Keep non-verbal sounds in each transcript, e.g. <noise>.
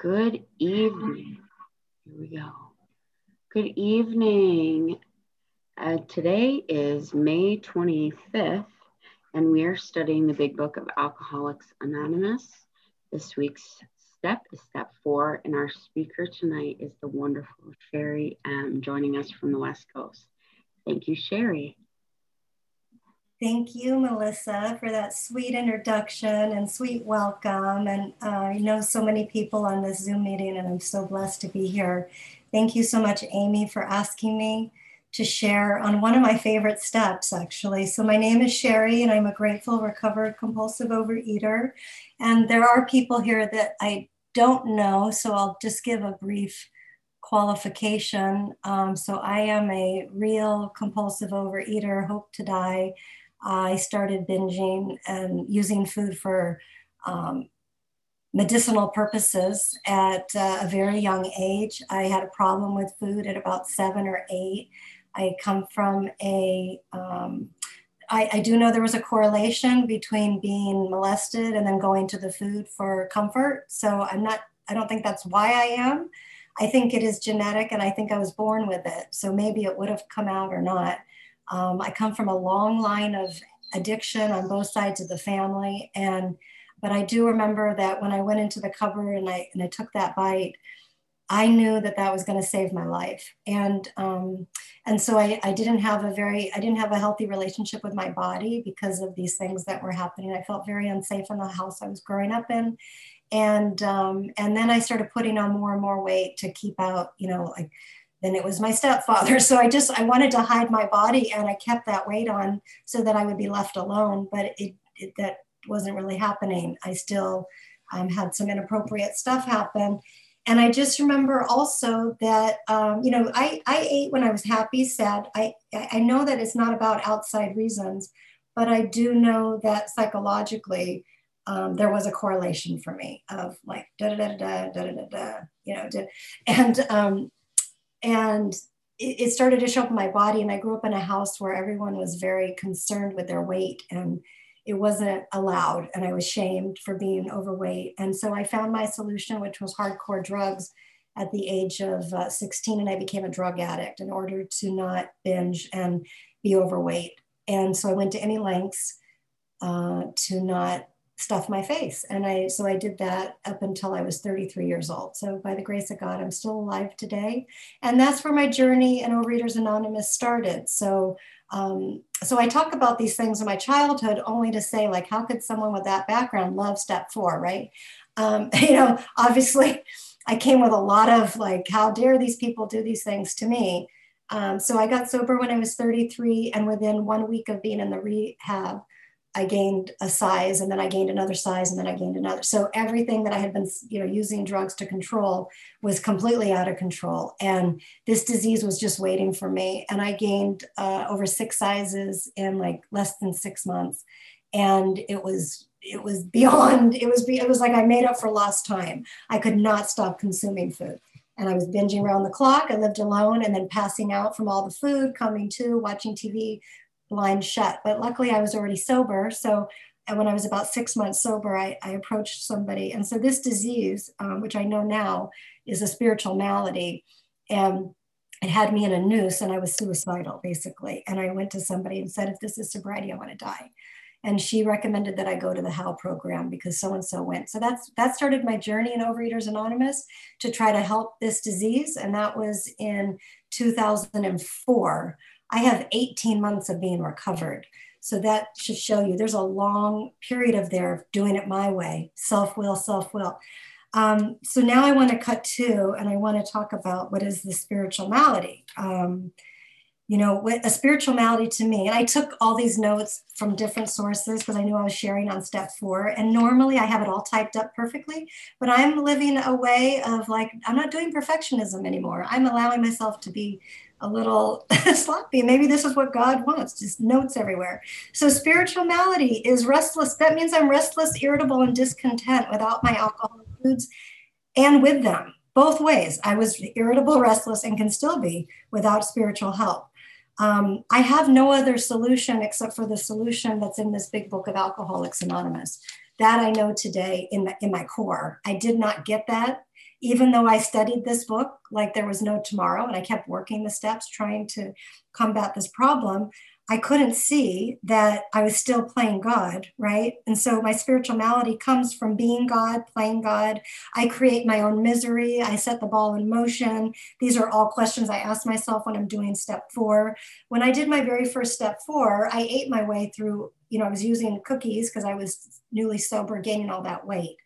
Good evening. Here we go. Good evening. Uh, today is May 25th, and we are studying the Big Book of Alcoholics Anonymous. This week's step is step four, and our speaker tonight is the wonderful Sherry joining us from the West Coast. Thank you, Sherry. Thank you, Melissa, for that sweet introduction and sweet welcome. And uh, I know so many people on this Zoom meeting, and I'm so blessed to be here. Thank you so much, Amy, for asking me to share on one of my favorite steps, actually. So, my name is Sherry, and I'm a grateful, recovered compulsive overeater. And there are people here that I don't know, so I'll just give a brief qualification. Um, so, I am a real compulsive overeater, hope to die I started binging and using food for um, medicinal purposes at uh, a very young age. I had a problem with food at about seven or eight. I come from a. Um, I, I do know there was a correlation between being molested and then going to the food for comfort. So I'm not, I don't think that's why I am. I think it is genetic and I think I was born with it. So maybe it would have come out or not. Um, I come from a long line of addiction on both sides of the family. And but I do remember that when I went into the cupboard and I and I took that bite, I knew that that was going to save my life. And um, and so I, I didn't have a very I didn't have a healthy relationship with my body because of these things that were happening. I felt very unsafe in the house I was growing up in. And um, and then I started putting on more and more weight to keep out, you know, like then it was my stepfather. <laughs> So I just I wanted to hide my body, and I kept that weight on so that I would be left alone. But it, it that wasn't really happening. I still um, had some inappropriate stuff happen. And I just remember also that, um, you know, I, I ate when I was happy, sad. I, I know that it's not about outside reasons, but I do know that psychologically um, there was a correlation for me of like da da da da da da da, da you know, and um, and it, it started to show up in my body. And I grew up in a house where everyone was very concerned with their weight and it wasn't allowed. And I was shamed for being overweight. And so I found my solution, which was hardcore drugs at the age of uh, 16 and I became a drug addict in order to not binge and be overweight. And so I went to any lengths uh, to not stuff my face. And I so I did that up until I was 33 years old. So by the grace of God, I'm still alive today. And that's where my journey in Overeaters Anonymous started. So um, so I talk about these things in my childhood only to say, like, how could someone with that background love step four, right? Um, <laughs> you know, obviously I came with a lot of like, how dare these people do these things to me? Um, so I got sober when I was 33, and within one week of being in the rehab, I gained a size and then I gained another size and then I gained another. So everything that I had been, you know, using drugs to control was completely out of control. And this disease was just waiting for me. And I gained uh, over six sizes in like less than six months. And it was, it was <laughs> beyond, it was, it was like I made up for lost time. I could not stop consuming food. And I was binging around the clock. I lived alone and then passing out from all the food, coming to, watching TV, blind shut. But luckily, I was already sober. So when I was about six months sober, I, I approached somebody. And so this disease, um, which I know now is a spiritual malady, and it had me in a noose and I was suicidal basically. And I went to somebody and said, if this is sobriety, I want to die. And she recommended that I go to the HAL program because so and so went. So that's that started my journey in Overeaters Anonymous to try to help this disease. And that was in 2004. I have 18 months of being recovered. So that should show you there's a long period of there of doing it my way, self will, self will. Um, so now I want to cut to, and I want to talk about what is the spiritual malady. Um, you know, a spiritual malady to me, and I took all these notes from different sources because I knew I was sharing on step four. And normally I have it all typed up perfectly, but I'm living a way of like, I'm not doing perfectionism anymore. I'm allowing myself to be a little <laughs> sloppy. Maybe this is what God wants, just notes everywhere. So, spiritual malady is restless. That means I'm restless, irritable, and discontent without my alcoholic foods and with them, both ways. I was irritable, restless, and can still be without spiritual help. Um, I have no other solution except for the solution that's in this big book of Alcoholics Anonymous. That I know today in, the, in my core. I did not get that, even though I studied this book like there was no tomorrow and I kept working the steps trying to combat this problem. I couldn't see that I was still playing God, right? And so my spiritual malady comes from being God, playing God. I create my own misery. I set the ball in motion. These are all questions I ask myself when I'm doing step four. When I did my very first step four, I ate my way through, you know, I was using cookies because I was newly sober, gaining all that weight.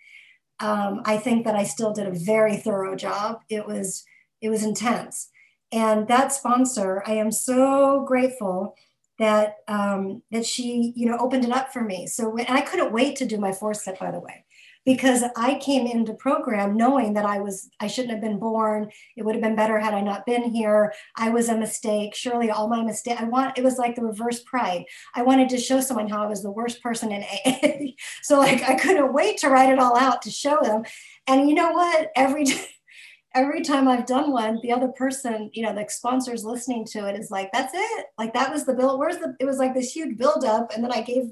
Um, I think that I still did a very thorough job. It was, it was intense. And that sponsor, I am so grateful that um, that she you know opened it up for me. So and I couldn't wait to do my fourth step, by the way, because I came into program knowing that I was I shouldn't have been born. It would have been better had I not been here. I was a mistake. Surely all my mistake. I want it was like the reverse pride. I wanted to show someone how I was the worst person in AA. <laughs> so like I couldn't wait to write it all out to show them. And you know what? Every <laughs> every time I've done one, the other person, you know, the sponsor's listening to it is like, that's it. Like that was the bill. Where's the, it was like this huge buildup. And then I gave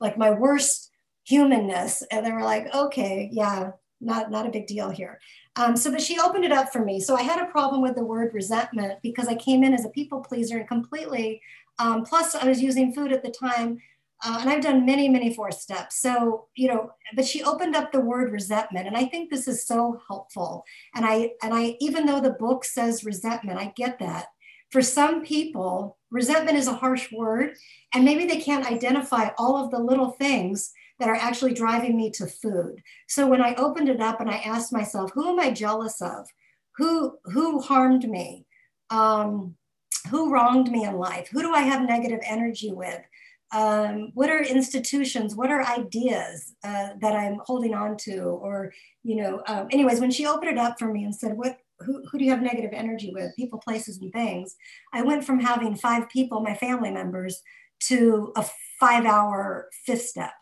like my worst humanness. And they were like, okay, yeah, not, not a big deal here. Um, so, but she opened it up for me. So I had a problem with the word resentment because I came in as a people pleaser and completely, um, plus I was using food at the time uh, and I've done many, many four steps. So, you know, but she opened up the word resentment. And I think this is so helpful. And I, and I, even though the book says resentment, I get that. For some people, resentment is a harsh word, and maybe they can't identify all of the little things that are actually driving me to food. So when I opened it up and I asked myself, who am I jealous of? Who, who harmed me? Um, who wronged me in life? Who do I have negative energy with? Um, what are institutions what are ideas uh, that i'm holding on to? Or you know um, anyways when she opened it up for me and said what who, who do you have negative energy with? People places and things i went from having five people my family members to a five hour fifth step.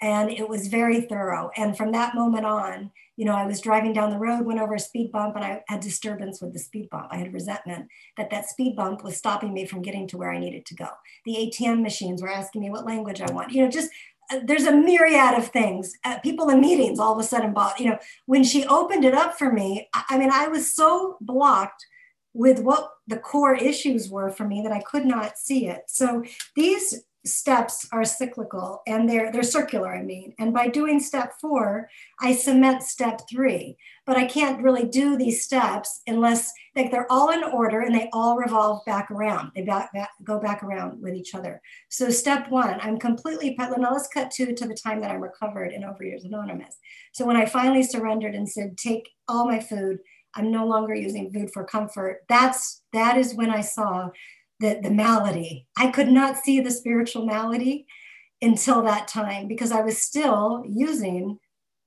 And it was very thorough. And from that moment on you know, I was driving down the road, went over a speed bump, and I had disturbance with the speed bump. I had resentment that that speed bump was stopping me from getting to where I needed to go. The ATM machines were asking me what language I want. You know, just uh, there's a myriad of things. Uh, people in meetings all of a sudden bought. You know, when she opened it up for me, I, I mean, I was so blocked with what the core issues were for me that I could not see it. So these steps are cyclical and they're they're circular i mean. And by doing step four i cement step three. But i can't really do these steps unless like they're all in order and they all revolve back around. They back, back, go back around with each other. So step one i'm completely now let's cut to to the time that i'm recovered in overeaters anonymous. So when i finally surrendered and said take all my food. I'm no longer using food for comfort that's that is when i saw the, the malady. I could not see the spiritual malady until that time because I was still using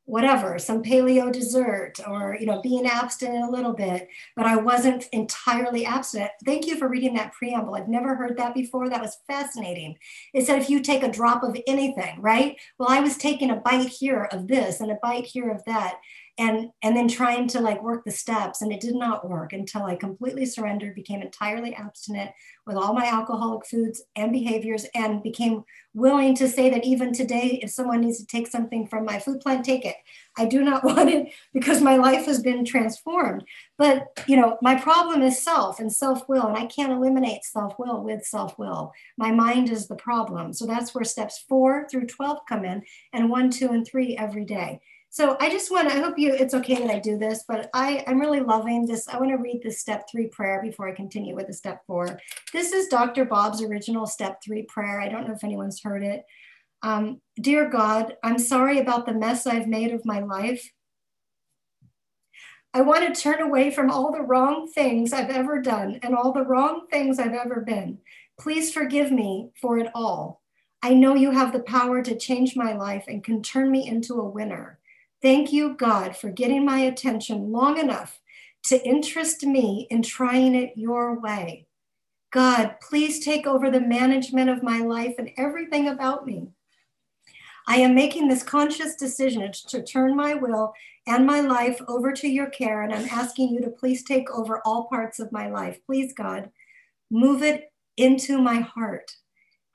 whatever some paleo dessert or you know being abstinent a little bit but i wasn't entirely abstinent. Thank you for reading that preamble. I've never heard that before. That was fascinating. It said if you take a drop of anything right? Well i was taking a bite here of this and a bite here of that and and then trying to like work the steps and it did not work until i completely surrendered became entirely abstinent with all my alcoholic foods and behaviors and became willing to say that even today if someone needs to take something from my food plan take it. I do not <laughs> want it because my life has been transformed. But you know my problem is self and self-will and i can't eliminate self-will with self-will. My mind is the problem. So that's where steps four through 12 come in and one two and three every day so I just want to, I hope you, it's okay that I do this, but I, I'm really loving this. I want to read the step three prayer before I continue with the step four. This is Dr. Bob's original step three prayer. I don't know if anyone's heard it. Um, Dear God, I'm sorry about the mess I've made of my life. I want to turn away from all the wrong things I've ever done and all the wrong things I've ever been. Please forgive me for it all. I know you have the power to change my life and can turn me into a winner. Thank you, God, for getting my attention long enough to interest me in trying it your way. God, please take over the management of my life and everything about me. I am making this conscious decision to turn my will and my life over to your care, and I'm asking you to please take over all parts of my life. Please, God, move it into my heart.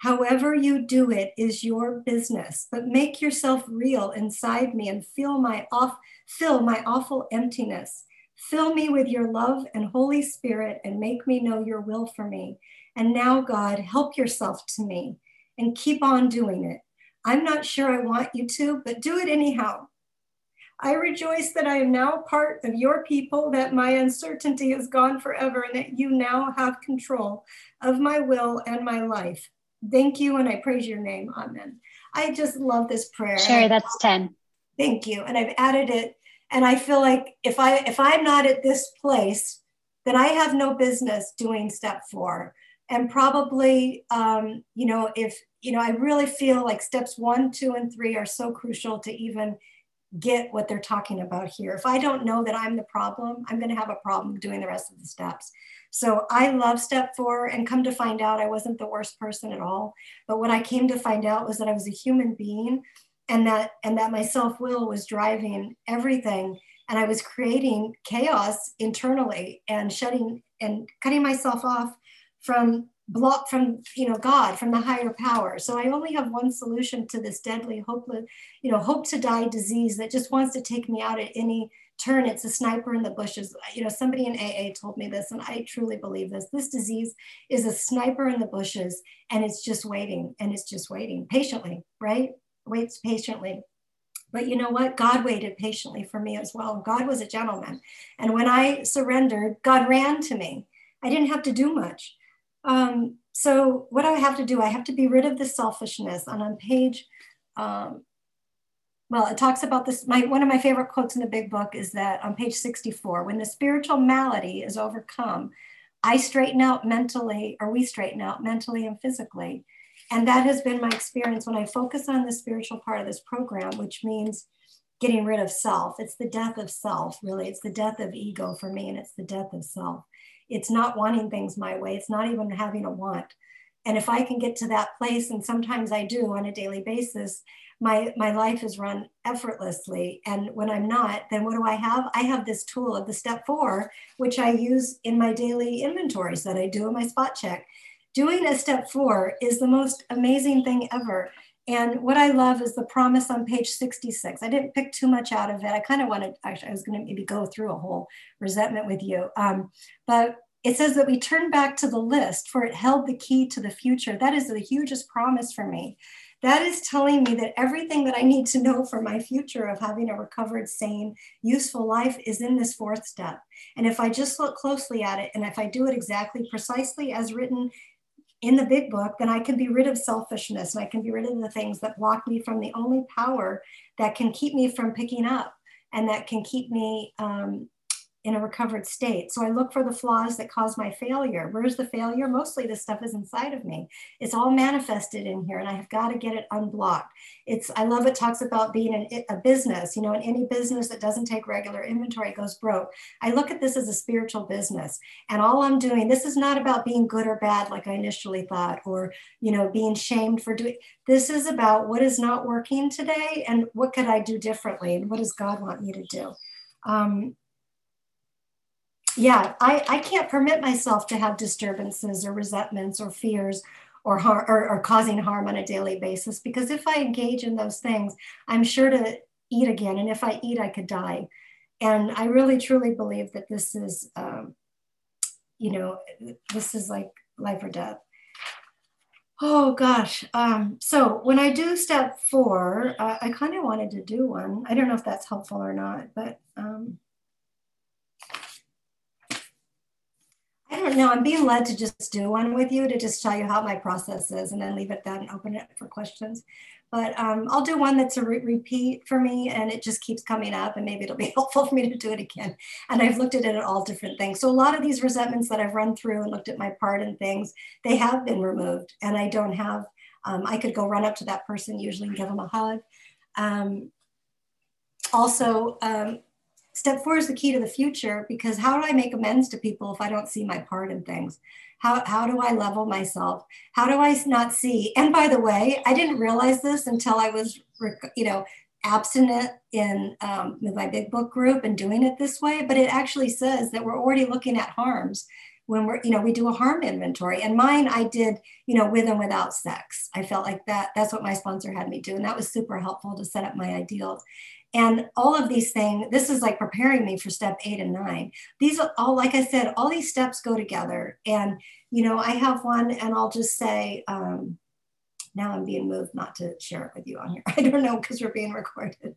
However, you do it is your business, but make yourself real inside me and fill my off, fill my awful emptiness. Fill me with your love and Holy Spirit and make me know your will for me. And now, God, help yourself to me and keep on doing it. I'm not sure I want you to, but do it anyhow. I rejoice that I am now part of your people, that my uncertainty is gone forever, and that you now have control of my will and my life. Thank you, and I praise your name. Amen. I just love this prayer. Sure, that's 10. Thank you. And I've added it. And I feel like if I if I'm not at this place, then I have no business doing step four. And probably, um, you know, if you know, I really feel like steps one, two, and three are so crucial to even get what they're talking about here. If I don't know that I'm the problem, I'm going to have a problem doing the rest of the steps. So I love step four and come to find out I wasn't the worst person at all. But what I came to find out was that I was a human being and that and that my self-will was driving everything and I was creating chaos internally and shutting and cutting myself off from block from you know god from the higher power so i only have one solution to this deadly hopeless you know hope to die disease that just wants to take me out at any turn it's a sniper in the bushes you know somebody in aa told me this and i truly believe this this disease is a sniper in the bushes and it's just waiting and it's just waiting patiently right waits patiently but you know what? God waited patiently for me as well. God was a gentleman. And when I surrendered, God ran to me. I didn't have to do much. Um, so, what do I have to do? I have to be rid of the selfishness. And on page, um, well, it talks about this. My one of my favorite quotes in the big book is that on page 64, when the spiritual malady is overcome, I straighten out mentally, or we straighten out mentally and physically. And that has been my experience when I focus on the spiritual part of this program, which means getting rid of self. It's the death of self, really. It's the death of ego for me, and it's the death of self. It's not wanting things my way, it's not even having a want. And if I can get to that place, and sometimes I do on a daily basis, my, my life is run effortlessly. And when I'm not, then what do I have? I have this tool of the step four, which I use in my daily inventories that I do in my spot check. Doing a step four is the most amazing thing ever. And what I love is the promise on page 66. I didn't pick too much out of it. I kind of wanted, actually, I was going to maybe go through a whole resentment with you. Um, but it says that we turn back to the list, for it held the key to the future. That is the hugest promise for me. That is telling me that everything that I need to know for my future of having a recovered, sane, useful life is in this fourth step. And if I just look closely at it and if I do it exactly precisely as written in the big book, then I can be rid of selfishness and I can be rid of the things that block me from the only power that can keep me from picking up and that can keep me um, in a recovered state. So I look for the flaws that cause my failure. Where's the failure? Mostly the stuff is inside of me. It's all manifested in here and I have got to get it unblocked. It's I love it talks about being an, a business, you know, in any business that doesn't take regular inventory goes broke. I look at this as a spiritual business and all I'm doing this is not about being good or bad like I initially thought or, you know, being shamed for doing this is about what is not working today and what could I do differently and what does God want me to do? Um, yeah, I, I can't permit myself to have disturbances or resentments or fears or, har- or, or causing harm on a daily basis because if I engage in those things, I'm sure to eat again. And if I eat, I could die. And I really truly believe that this is, um, you know, this is like life or death. Oh gosh. Um, so when I do step four, uh, I kind of wanted to do one. I don't know if that's helpful or not, but um, I don't know. I'm being led to just do one with you to just tell you how my process is and then leave it that and open it for questions. But um, I'll do one that's a re repeat for me and it just keeps coming up and maybe it'll be <laughs> helpful for me to do it again. And I've looked at it at all different things. So a lot of these resentments that I've run through and looked at my part and things, they have been removed and I don't have, um, I could go run up to that person usually and give them a hug. Um, also, um, step four is the key to the future because how do I make amends to people if I don't see my part in things? How, how do I level myself? How do I not see? And by the way, I didn't realize this until I was, you know, abstinent in um, with my big book group and doing it this way. But it actually says that we're already looking at harms when we're, you know, we do a harm inventory. And mine, I did, you know, with and without sex. I felt like that, that's what my sponsor had me do. And that was super helpful to set up my ideals. And all of these things, this is like preparing me for step eight and nine. These are all, like I said, all these steps go together. And, you know, I have one and I'll just say, um, now I'm being moved not to share it with you on here. <laughs> I don't know because we're being recorded.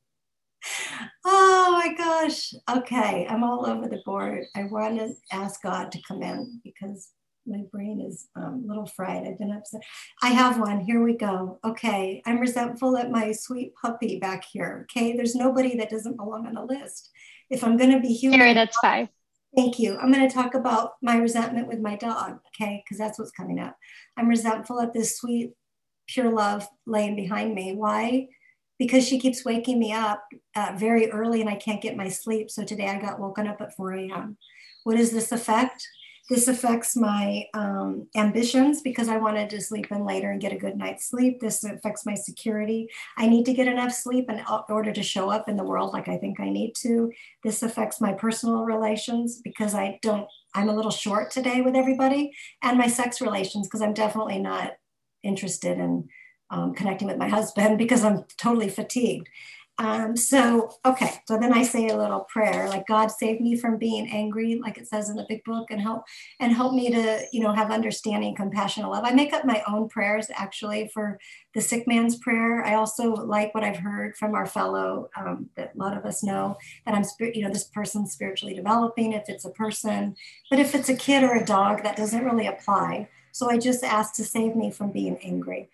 Oh my gosh. Okay. I'm all over the board. I want to ask God to come in because my brain is um, a little fried. I've been upset. I have one. Here we go. Okay. I'm resentful at my sweet puppy back here. Okay. There's nobody that doesn't belong on the list. If I'm going to be human. That's five. Thank you. I'm going to talk about my resentment with my dog. Okay. Because that's what's coming up. I'm resentful at this sweet, pure love laying behind me. Why? because she keeps waking me up uh, very early and I can't get my sleep. So today I got woken up at 4 a.m. What is this affect? This affects my um, ambitions because I wanted to sleep in later and get a good night's sleep. This affects my security. I need to get enough sleep in order to show up in the world like I think I need to. This affects my personal relations because I don't, I'm a little short today with everybody, and my sex relations because I'm definitely not interested in um, connecting with my husband <laughs> because I'm totally fatigued. Um, so, okay, so then I say a little prayer, like God save me from being angry, like it says in the big book, and help and help me to, you know, have understanding, compassionate love. I make up my own prayers actually for the sick man's prayer. I also like what I've heard from our fellow um, that a lot of us know that I'm, you know, this person's spiritually developing. If it's a person, but if it's a kid or a dog, that doesn't really apply. So I just ask to save me from being angry.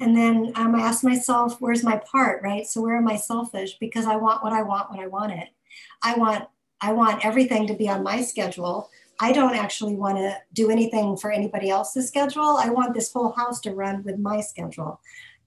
And then um, I ask myself, where's my part, right? So where am I selfish? Because I want what I want when I want it. I want I want everything to be on my schedule. I don't actually want to do anything for anybody else's schedule. I want this whole house to run with my schedule.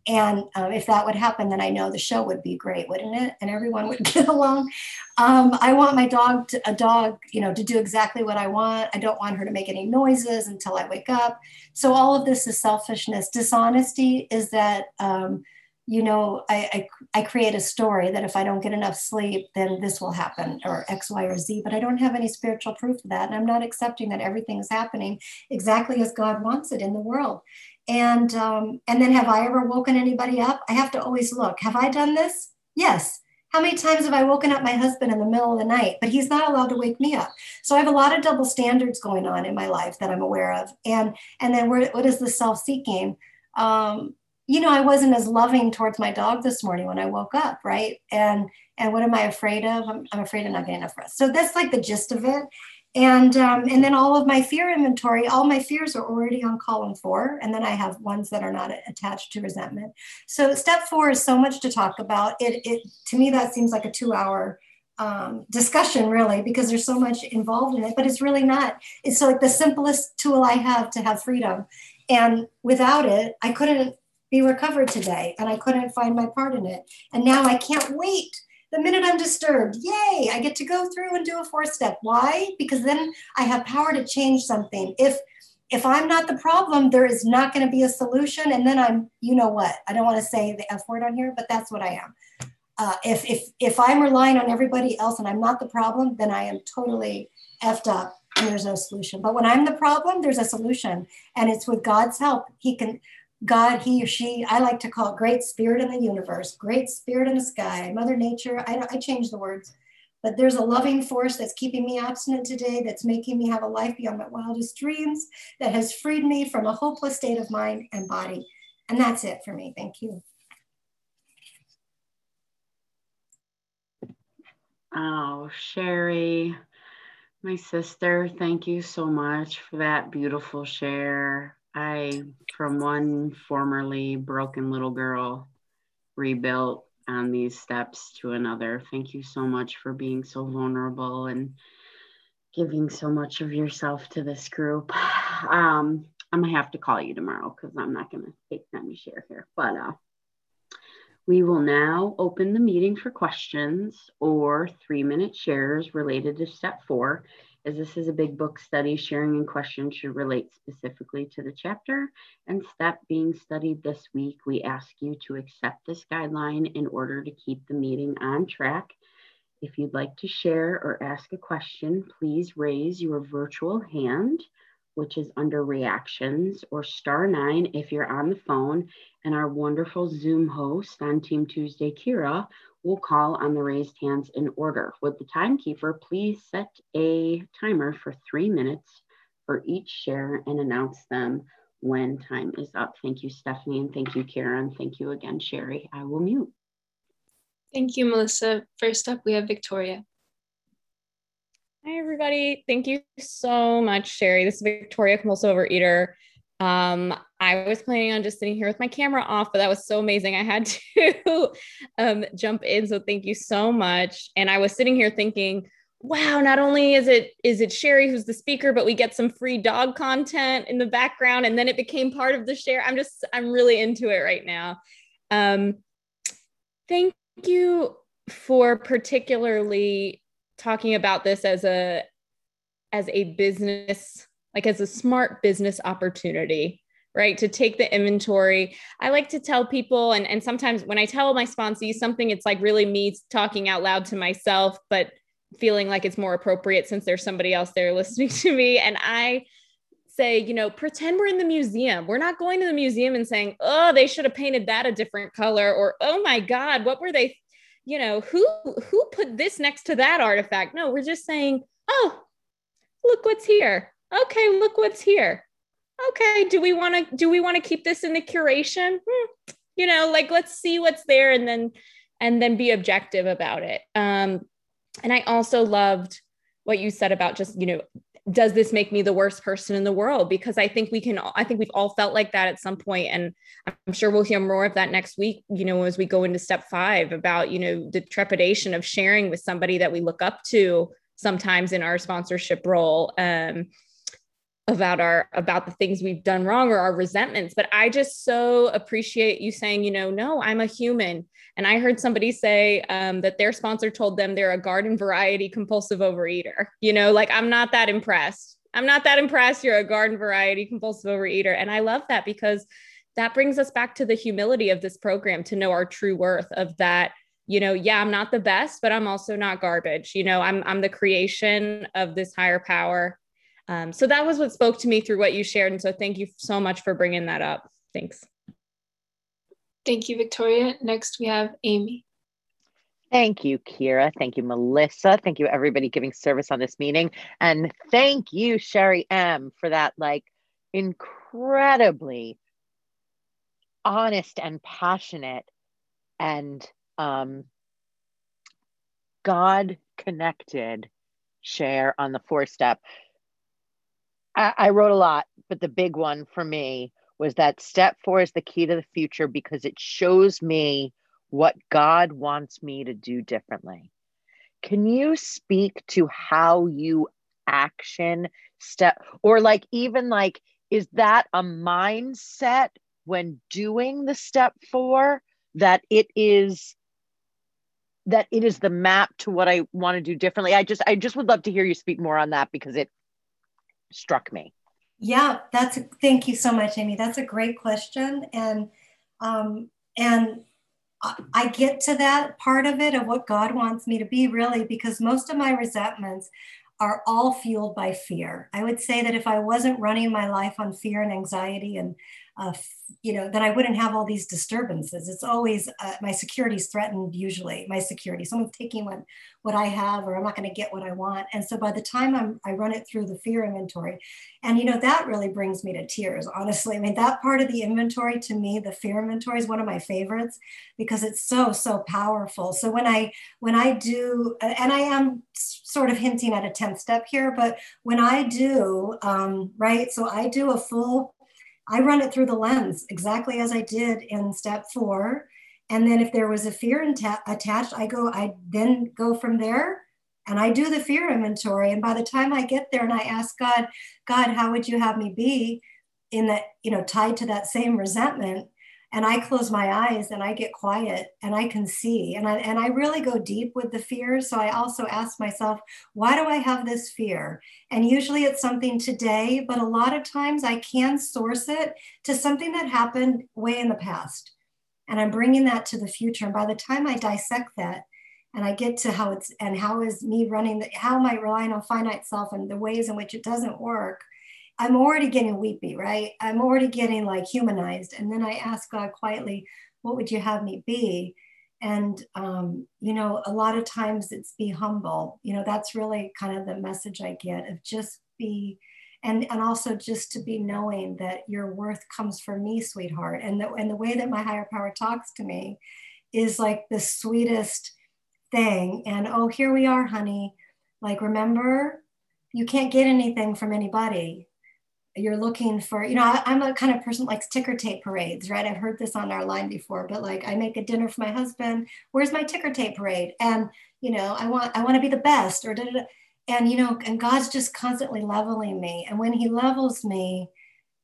And uh, if that would happen, then I know the show would be great, wouldn't it? And everyone would <laughs> get along. Um, I want my dog, to, a dog, you know, to do exactly what I want. I don't want her to make any noises until I wake up. So all of this is selfishness. Dishonesty is that, um, you know, I, I, I create a story that if I don't get enough sleep, then this will happen or X, Y, or Z. But I don't have any spiritual proof of that, and I'm not accepting that everything is happening exactly as God wants it in the world and um, and then have i ever woken anybody up? I have to always look. Have i done this? Yes. How many times have i woken up my husband in the middle of the night but he's not allowed to wake me up? So i have a lot of double standards going on in my life that i'm aware of. And and then where, what is the self-seeking um, you know i wasn't as loving towards my dog this morning when i woke up right? And and what am i afraid of? I'm, I'm afraid of not getting enough rest. So that's like the gist of it and um, and then all of my fear inventory all my fears are already on column four and then i have ones that are not attached to resentment. So step four is so much to talk about. It, it to me that seems like a two hour um, discussion really because there's so much involved in it but it's really not. It's like the simplest tool i have to have freedom. And without it i couldn't be recovered today and i couldn't find my part in it. And now i can't wait the minute I'm disturbed, yay, I get to go through and do a four step. Why? Because then I have power to change something. If if I'm not the problem, there is not going to be a solution. And then I'm, you know what? I don't want to say the F word on here, but that's what I am. Uh, if if if I'm relying on everybody else and I'm not the problem, then I am totally effed up and there's no solution. But when I'm the problem, there's a solution, and it's with God's help. He can God, he or she, I like to call it great spirit in the universe, great spirit in the sky, Mother Nature. I, I change the words, but there's a loving force that's keeping me abstinent today, that's making me have a life beyond my wildest dreams, that has freed me from a hopeless state of mind and body. And that's it for me. Thank you. Oh, Sherry, my sister, thank you so much for that beautiful share. I, from one formerly broken little girl, rebuilt on these steps to another. Thank you so much for being so vulnerable and giving so much of yourself to this group. <sighs> Um, I'm gonna have to call you tomorrow because I'm not gonna take time to share here. But uh, we will now open the meeting for questions or three minute shares related to step four as this is a big book study, sharing and questions should relate specifically to the chapter and step being studied this week. We ask you to accept this guideline in order to keep the meeting on track. If you'd like to share or ask a question, please raise your virtual hand which is under reactions, or star nine if you're on the phone. And our wonderful Zoom host on Team Tuesday, Kira, will call on the raised hands in order. Would the timekeeper please set a timer for three minutes for each share and announce them when time is up? Thank you, Stephanie, and thank you, Karen. Thank you again, Sherry. I will mute. Thank you, Melissa. First up, we have Victoria. Hi, everybody. Thank you so much, Sherry. This is Victoria, compulsive overeater. Um, I was planning on just sitting here with my camera off, but that was so amazing. I had <laughs> to um, jump in. So thank you so much. And I was sitting here thinking, wow, not only is it is it Sherry who's the speaker, but we get some free dog content in the background, and then it became part of the share. I'm just I'm really into it right now. Um, thank you for particularly talking about this as a as a business like as a smart business opportunity right? To take the inventory. I like to tell people and, and sometimes when i tell my sponsees something it's like really me talking out loud to myself but feeling like it's more appropriate since there's somebody else there <laughs> listening to me. And i say you know pretend we're in the museum. We're not going to the museum and saying oh they should have painted that a different color or oh my god what were they you know who who put this next to that artifact? No we're just saying oh look what's here okay look what's here. Okay do we want to do we want to keep this in the curation? Hmm. you know like let's see what's there and then and then be objective about it. Um and i also loved what you said about just you know does this make me the worst person in the world? Because i think we can i think we've all felt like that at some point and i'm sure we'll hear more of that next week you know as we go into step 5 about you know the trepidation of sharing with somebody that we look up to sometimes in our sponsorship role. Um, about our about the things we've done wrong or our resentments but i just so appreciate you saying you know no i'm a human. And i heard somebody say um, that their sponsor told them they're a garden variety compulsive overeater. You know like i'm not that impressed. I'm not that impressed you're a garden variety compulsive overeater. And i love that because that brings us back to the humility of this program to know our true worth of that you know yeah i'm not the best but i'm also not garbage. You know i'm i'm the creation of this higher power um, so that was what spoke to me through what you shared. And so thank you so much for bringing that up. Thanks. Thank you, Victoria. Next, we have Amy. Thank you, Kira. Thank you, Melissa. Thank you, everybody giving service on this meeting. And thank you, Sherry M, for that like incredibly honest and passionate and um, God connected share on the four step. I, I wrote a lot, but the big one for me was that step four is the key to the future because it shows me what God wants me to do differently. Can you speak to how you action step or like even like is that a mindset when doing the step 4 that it is that it is the map to what I want to do differently. I just I just would love to hear you speak more on that because it struck me? Yeah, that's a, thank you so much, Amy. That's a great question, and um, and I get to that part of it of what God wants me to be really because most of my resentments are all fueled by fear. I would say that if I wasn't running my life on fear and anxiety and uh, you know, then I wouldn't have all these disturbances. It's always uh, my security is threatened. Usually, my security. Someone's taking what what I have, or I'm not going to get what I want. And so by the time I'm, I run it through the fear inventory, and you know that really brings me to tears. Honestly, I mean that part of the inventory to me, the fear inventory, is one of my favorites because it's so so powerful. So when I when I do, and I am sort of hinting at a tenth step here, but when I do, um, right, so I do a full I run it through the lens exactly as I did in step four. And then if there was a fear attached, I go, I then go from there and I do the fear inventory. And by the time I get there and I ask God, God, how would you have me be in that, you know, tied to that same resentment? And I close my eyes and I get quiet and I can see. And I, and I really go deep with the fear. So I also ask myself, why do I have this fear? And usually it's something today, but a lot of times I can source it to something that happened way in the past. And I'm bringing that to the future. And by the time I dissect that, and I get to how it's and how is me running the, how am I relying on finite self and the ways in which it doesn't work, I'm already getting weepy, right? I'm already getting like humanized. And then I ask God quietly, what would you have me be? And, um, you know, a lot of times it's be humble. You know, that's really kind of the message I get of just be, and, and also just to be knowing that your worth comes from me, sweetheart. And the, and the way that my higher power talks to me is like the sweetest thing. And oh, here we are, honey. Like, remember, you can't get anything from anybody you're looking for, you know, I, am a kind of person that likes ticker tape parades, right? I've heard this on our line before, but like I make a dinner for my husband. Where's my ticker tape parade? And you know, I want I want to be the best, or da, da, da. and you know, and God's just constantly leveling me. And when He levels me,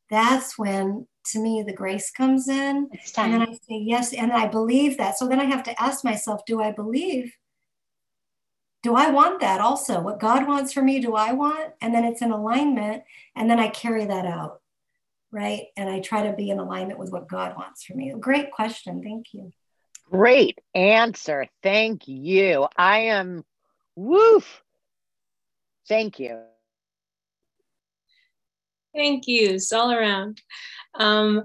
that's when to me the grace comes in. And then I say yes, and I believe that. So then I have to ask myself, do I believe do I want that also? What God wants for me, do I want? And then it's in alignment. And then I carry that out, right? And I try to be in alignment with what God wants for me. Great question. Thank you. Great answer. Thank you. I am woof. Thank you. Thank you. It's all around. Um,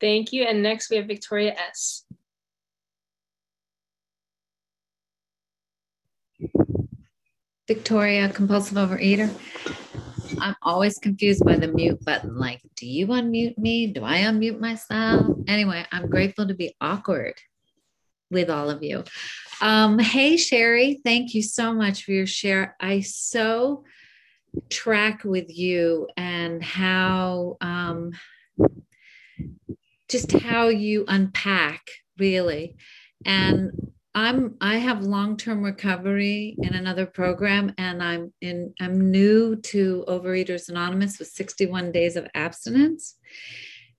thank you. And next we have Victoria S. Victoria, compulsive overeater. I'm always confused by the mute button. Like, do you unmute me? Do I unmute myself? Anyway, I'm grateful to be awkward with all of you. Um, hey, Sherry, thank you so much for your share. I so track with you and how um, just how you unpack really. And I'm I have long-term recovery in another program and I'm in I'm new to Overeaters Anonymous with 61 days of abstinence.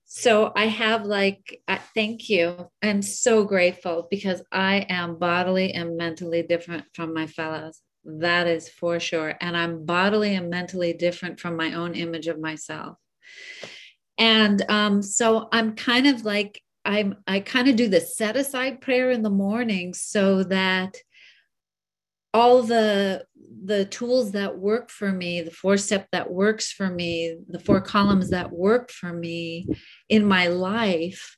So I have like uh, thank you. I'm so grateful because I am bodily and mentally different from my fellows. That is for sure and I'm bodily and mentally different from my own image of myself. And um, so I'm kind of like I'm I kind of do the set aside prayer in the morning so that all the the tools that work for me, the four step that works for me, the four columns that work for me in my life,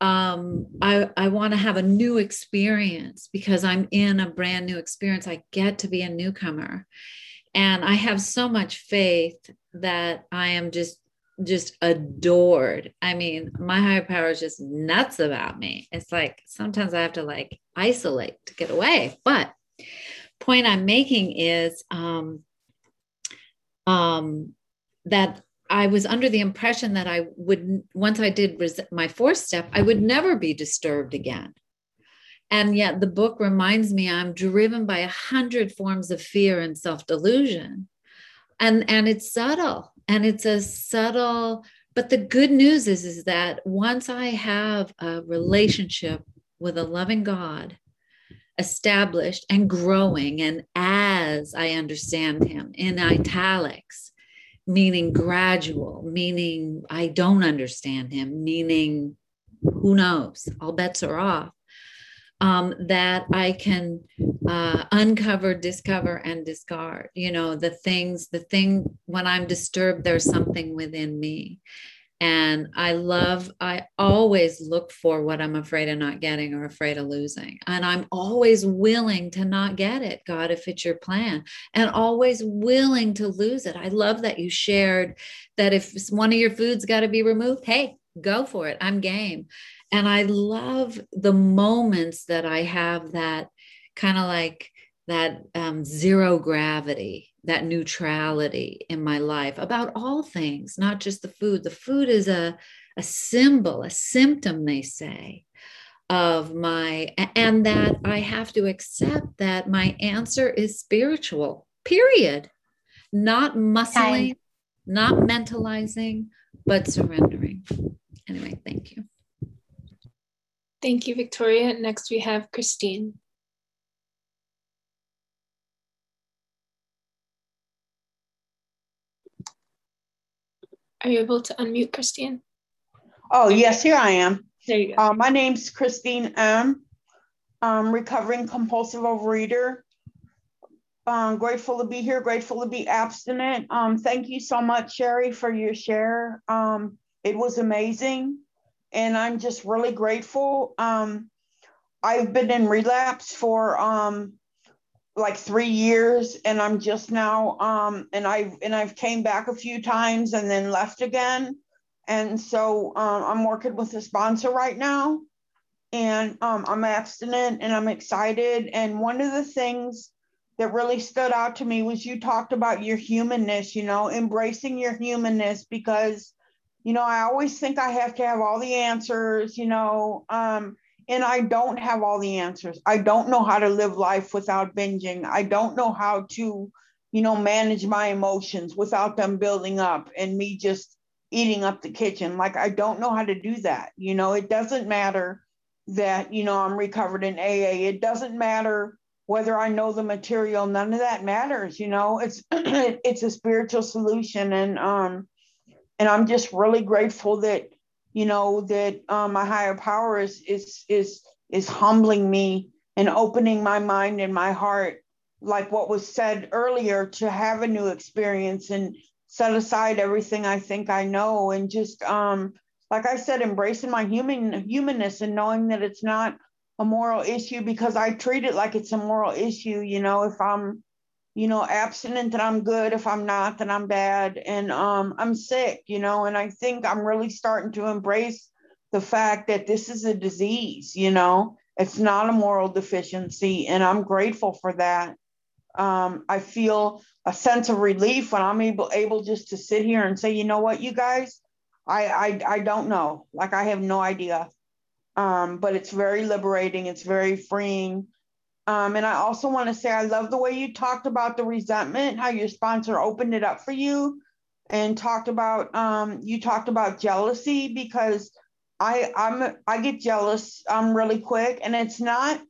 um, I, I want to have a new experience because I'm in a brand new experience. I get to be a newcomer. And I have so much faith that I am just just adored. I mean, my higher power is just nuts about me. It's like sometimes I have to like isolate to get away. But point I'm making is um, um, that I was under the impression that I would once I did res- my fourth step, I would never be disturbed again. And yet the book reminds me I'm driven by a hundred forms of fear and self-delusion. And, and it's subtle and it's a subtle but the good news is is that once i have a relationship with a loving god established and growing and as i understand him in italics meaning gradual meaning i don't understand him meaning who knows all bets are off um, that I can uh, uncover, discover, and discard. You know, the things, the thing when I'm disturbed, there's something within me. And I love, I always look for what I'm afraid of not getting or afraid of losing. And I'm always willing to not get it, God, if it's your plan, and always willing to lose it. I love that you shared that if one of your foods got to be removed, hey, go for it. I'm game. And I love the moments that I have that kind of like that um, zero gravity, that neutrality in my life about all things, not just the food. The food is a, a symbol, a symptom, they say, of my, and that I have to accept that my answer is spiritual, period. Not muscling, not mentalizing, but surrendering. Anyway, thank you. Thank you, Victoria. Next, we have Christine. Are you able to unmute, Christine? Oh, yes, here I am. There you go. Uh, my name's Christine M. I'm recovering compulsive overeater. um, grateful to be here, grateful to be abstinent. Um, thank you so much, Sherry, for your share. Um, it was amazing. And I'm just really grateful. Um, I've been in relapse for um, like three years and I'm just now um, and I've and I've came back a few times and then left again. And so um, I'm working with a sponsor right now and um, I'm abstinent and I'm excited. And one of the things that really stood out to me was you talked about your humanness, you know, embracing your humanness because, you know, I always think I have to have all the answers, you know, um, and I don't have all the answers. I don't know how to live life without binging. I don't know how to, you know, manage my emotions without them building up and me just eating up the kitchen. Like, I don't know how to do that. You know, it doesn't matter that, you know, I'm recovered in AA. It doesn't matter whether I know the material, none of that matters. You know, it's <clears throat> it's a spiritual solution, and um, and I'm just really grateful that you know that um, my higher power is is is is humbling me and opening my mind and my heart, like what was said earlier, to have a new experience and set aside everything I think I know, and just um, like I said, embracing my human humanness and knowing that it's not a moral issue because I treat it like it's a moral issue. You know, if I'm, you know, abstinent, that I'm good. If I'm not, then I'm bad. And um, I'm sick, you know, and I think I'm really starting to embrace the fact that this is a disease, you know, it's not a moral deficiency. And I'm grateful for that. Um, I feel a sense of relief when I'm able, able just to sit here and say, you know what, you guys, I, I, I don't know. Like I have no idea um, but it's very liberating. It's very freeing. Um, and I also want to say I love the way you talked about the resentment, how your sponsor opened it up for you, and talked about um, you talked about jealousy because I I'm I get jealous um really quick, and it's not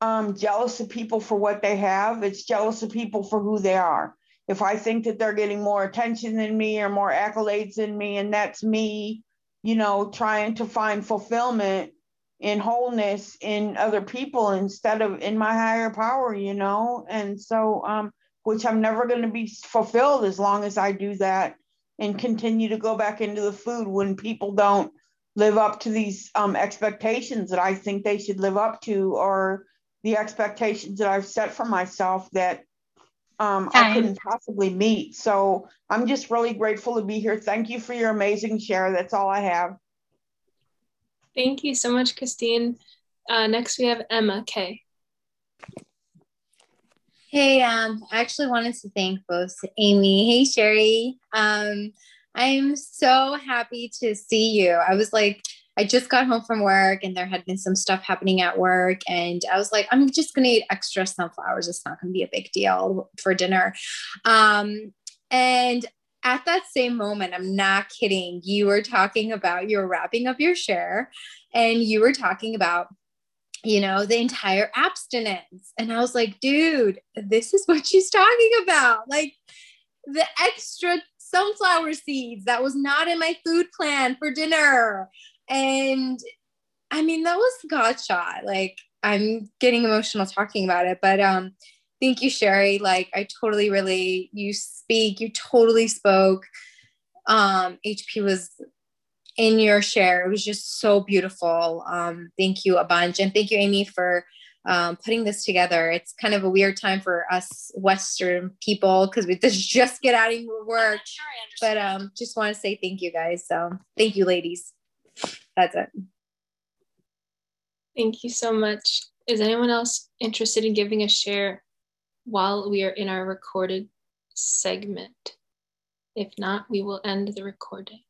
um jealous of people for what they have. It's jealous of people for who they are. If I think that they're getting more attention than me or more accolades than me, and that's me you know, trying to find fulfillment in wholeness in other people instead of in my higher power, you know? And so, um, which I'm never going to be fulfilled as long as I do that and continue to go back into the food when people don't live up to these um, expectations that I think they should live up to or the expectations that I've set for myself that um, I couldn't possibly meet. So I'm just really grateful to be here. Thank you for your amazing share. That's all I have. Thank you so much, Christine. Uh, next, we have Emma K. Hey, um, I actually wanted to thank both Amy. Hey, Sherry. Um, I'm so happy to see you. I was like, I just got home from work and there had been some stuff happening at work. And I was like, I'm just going to eat extra sunflowers. It's not going to be a big deal for dinner. Um, and at that same moment, I'm not kidding, you were talking about, you were wrapping up your share and you were talking about, you know, the entire abstinence. And I was like, dude, this is what she's talking about. Like the extra sunflower seeds that was not in my food plan for dinner and I mean, that was God shot. Like, I'm getting emotional talking about it, but um, thank you, Sherry. Like, I totally really, you speak, you totally spoke. Um, HP was in your share. It was just so beautiful. Um, thank you a bunch. And thank you, Amy, for um, putting this together. It's kind of a weird time for us Western people because we <laughs> just, just get out of work. Sure but um, just want to say thank you guys. So thank you, ladies that's it. Thank you so much. Is anyone else interested in giving a share while we are in our recorded segment? If not, we will end the recording.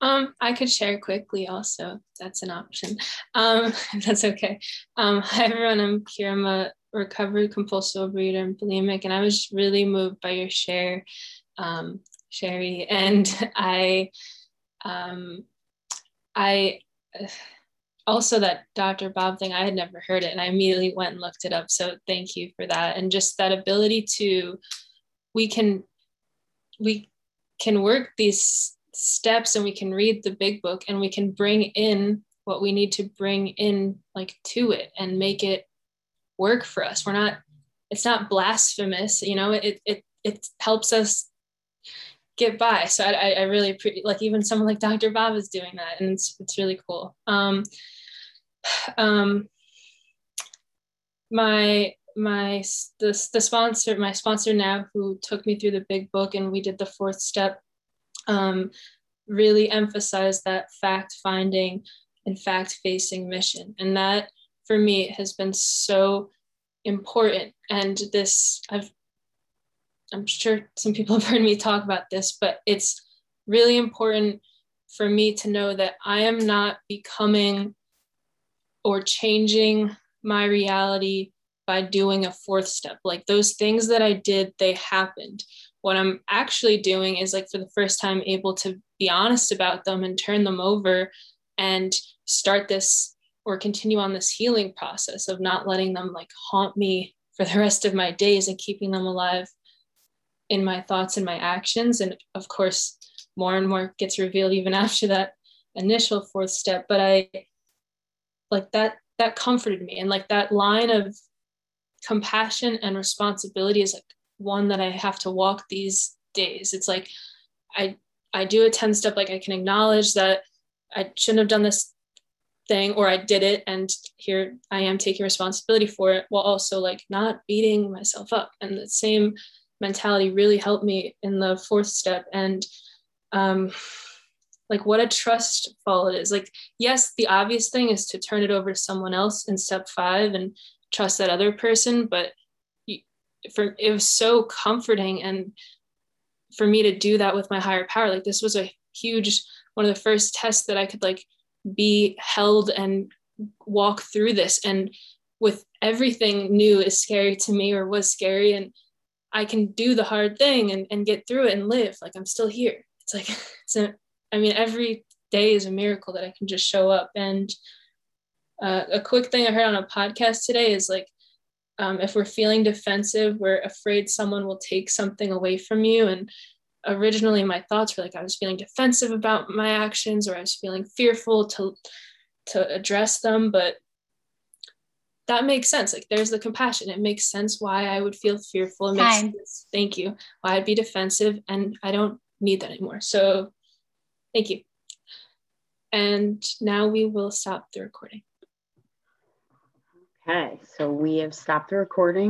Um, I could share quickly also. That's an option. Um, <laughs> that's okay. Um, hi everyone, I'm Kira. I'm a recovered compulsive overeater and bulimic, and I was really moved by your share, um, Sherry. And <laughs> I, um, I <sighs> also that Dr. Bob thing, I had never heard it, and I immediately went and looked it up. So thank you for that, and just that ability to, we can, we can work these steps and we can read the big book and we can bring in what we need to bring in like to it and make it work for us we're not it's not blasphemous you know it it it helps us get by. So i i really appreciate like even someone like dr bob is doing that and it's it's really cool. Um <sighs> um my my the, the sponsor my sponsor now who took me through the big book and we did the fourth step um, really emphasized that fact finding and fact facing mission. And that for me has been so important. And this i've i'm sure some people <laughs> have heard me talk about this but it's really important for me to know that i am not becoming or changing my reality by doing a fourth step. Like those things that I did, they happened. What I'm actually doing is like for the first time able to be honest about them and turn them over and start this or continue on this healing process of not letting them like haunt me for the rest of my days and keeping them alive in my thoughts and my actions. And of course, more and more gets revealed even <laughs> after that initial fourth step. But I like that that comforted me and like that line of compassion and responsibility is like one that I have to walk these days. It's like I I do a 10 step like I can acknowledge that I shouldn't have done this thing or I did it and here I am taking responsibility for it while also like not beating myself up. And the same mentality really helped me in the fourth step. And um like what a trust fall it is. Like yes, the obvious thing is to turn it over to someone else in step 5 and trust that other person. But for it was so comforting and for me to do that with my higher power. Like this was a huge one of the first tests that i could like be held and walk through this. And with everything new is scary to me or was scary. And i can do the hard thing and, and get through it and live like i'm still here it's like <laughs> it's a i mean every day is a miracle that i can just show up and uh, a quick thing I heard on a podcast today is like, um, if we're feeling defensive, we're afraid someone will take something away from you. And originally, my thoughts were like I was feeling defensive about my actions, or I was feeling fearful to to address them. But that makes sense. Like there's the compassion. It makes sense why I would feel fearful. It makes sense. Thank you. Why I'd be defensive, and I don't need that anymore. So, thank you. And now we will stop the recording. Okay, so we have stopped the recording.